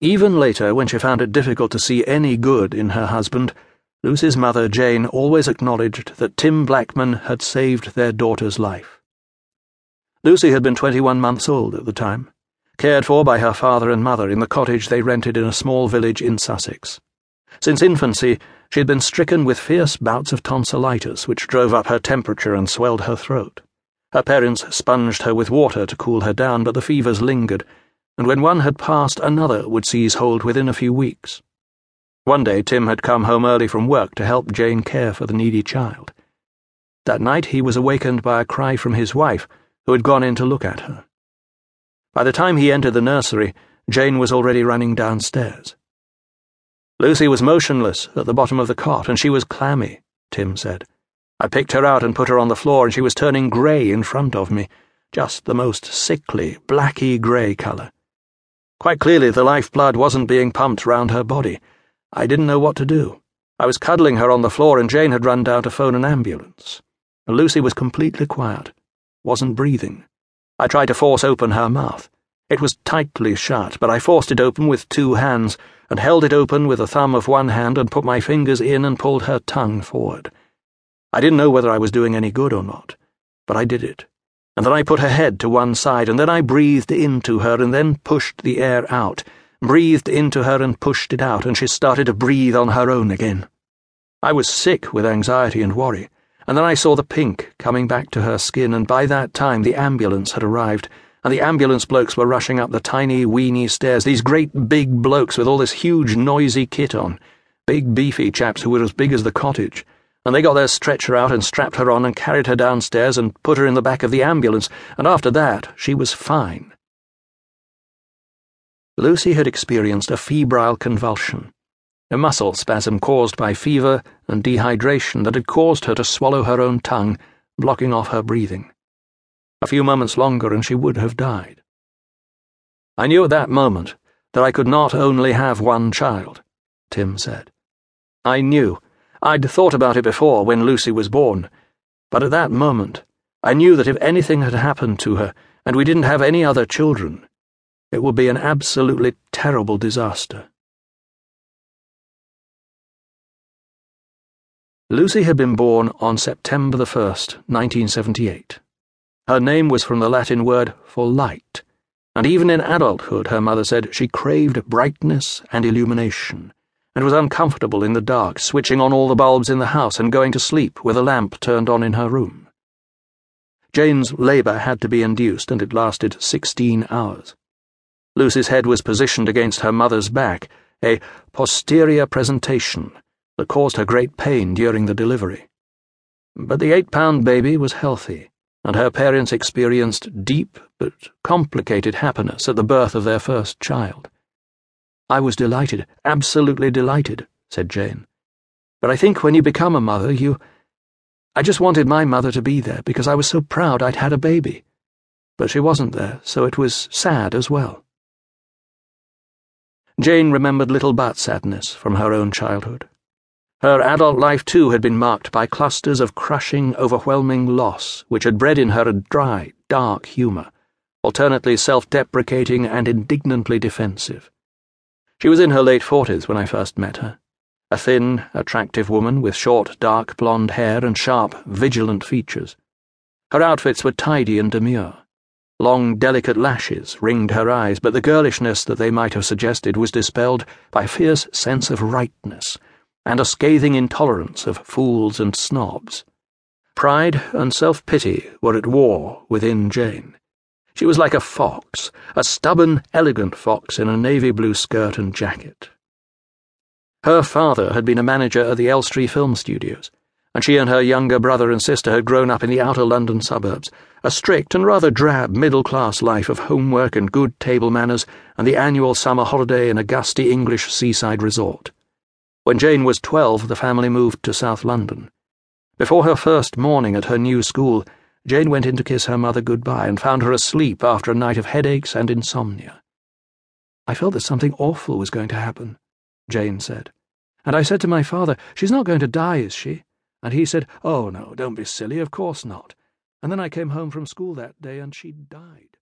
Even later, when she found it difficult to see any good in her husband, Lucie's mother, Jane, always acknowledged that Tim Blackman had saved their daughter's life. Lucie had been 21 months old at the time, cared for by her father and mother in the cottage they rented in a small village in Sussex. Since infancy, she had been stricken with fierce bouts of tonsillitis, which drove up her temperature and swelled her throat. Her parents sponged her with water to cool her down, but the fevers lingered and when one had passed, another would seize hold within a few weeks. One day, Tim had come home early from work to help Jane care for the needy child. That night, he was awakened by a cry from his wife, who had gone in to look at her. By the time he entered the nursery, Jane was already running downstairs. Lucie was motionless at the bottom of the cot, and she was clammy, Tim said. I picked her out and put her on the floor, and she was turning grey in front of me, just the most sickly, blacky grey colour. Quite clearly, the lifeblood wasn't being pumped round her body. I didn't know what to do. I was cuddling her on the floor, and Jane had run down to phone an ambulance. Lucie was completely quiet, wasn't breathing. I tried to force open her mouth. It was tightly shut, but I forced it open with two hands, and held it open with the thumb of one hand and put my fingers in and pulled her tongue forward. I didn't know whether I was doing any good or not, but I did it and then I put her head to one side, and then I breathed into her and then pushed the air out, breathed into her and pushed it out, and she started to breathe on her own again. I was sick with anxiety and worry, and then I saw the pink coming back to her skin, and by that time the ambulance had arrived, and the ambulance blokes were rushing up the tiny, weeny stairs, these great big blokes with all this huge, noisy kit on, big, beefy chaps who were as big as the cottage and they got their stretcher out and strapped her on and carried her downstairs and put her in the back of the ambulance, and after that she was fine. Lucie had experienced a febrile convulsion, a muscle spasm caused by fever and dehydration that had caused her to swallow her own tongue, blocking off her breathing. A few moments longer and she would have died. I knew at that moment that I could not only have one child, Tim said. I knew I'd thought about it before when Lucie was born, but at that moment, I knew that if anything had happened to her and we didn't have any other children, it would be an absolutely terrible disaster. Lucie had been born on September the 1st, 1978. Her name was from the Latin word for light, and even in adulthood, her mother said, she craved brightness and illumination and was uncomfortable in the dark, switching on all the bulbs in the house and going to sleep with a lamp turned on in her room. Jane's labour had to be induced, and it lasted sixteen hours. Lucie's head was positioned against her mother's back, a posterior presentation that caused her great pain during the delivery. But the eight pound baby was healthy, and her parents experienced deep but complicated happiness at the birth of their first child. I was delighted, absolutely delighted, said Jane. But I think when you become a mother, you. I just wanted my mother to be there because I was so proud I'd had a baby. But she wasn't there, so it was sad as well. Jane remembered little but sadness from her own childhood. Her adult life, too, had been marked by clusters of crushing, overwhelming loss, which had bred in her a dry, dark humour, alternately self deprecating and indignantly defensive. She was in her late forties when I first met her. A thin, attractive woman with short, dark blonde hair and sharp, vigilant features. Her outfits were tidy and demure. Long, delicate lashes ringed her eyes, but the girlishness that they might have suggested was dispelled by a fierce sense of rightness and a scathing intolerance of fools and snobs. Pride and self pity were at war within Jane. She was like a fox, a stubborn, elegant fox in a navy blue skirt and jacket. Her father had been a manager at the Elstree Film Studios, and she and her younger brother and sister had grown up in the outer London suburbs, a strict and rather drab middle class life of homework and good table manners and the annual summer holiday in a gusty English seaside resort. When Jane was twelve, the family moved to South London. Before her first morning at her new school, Jane went in to kiss her mother goodbye and found her asleep after a night of headaches and insomnia. I felt that something awful was going to happen, Jane said. And I said to my father, She's not going to die, is she? And he said, Oh, no, don't be silly, of course not. And then I came home from school that day and she'd died.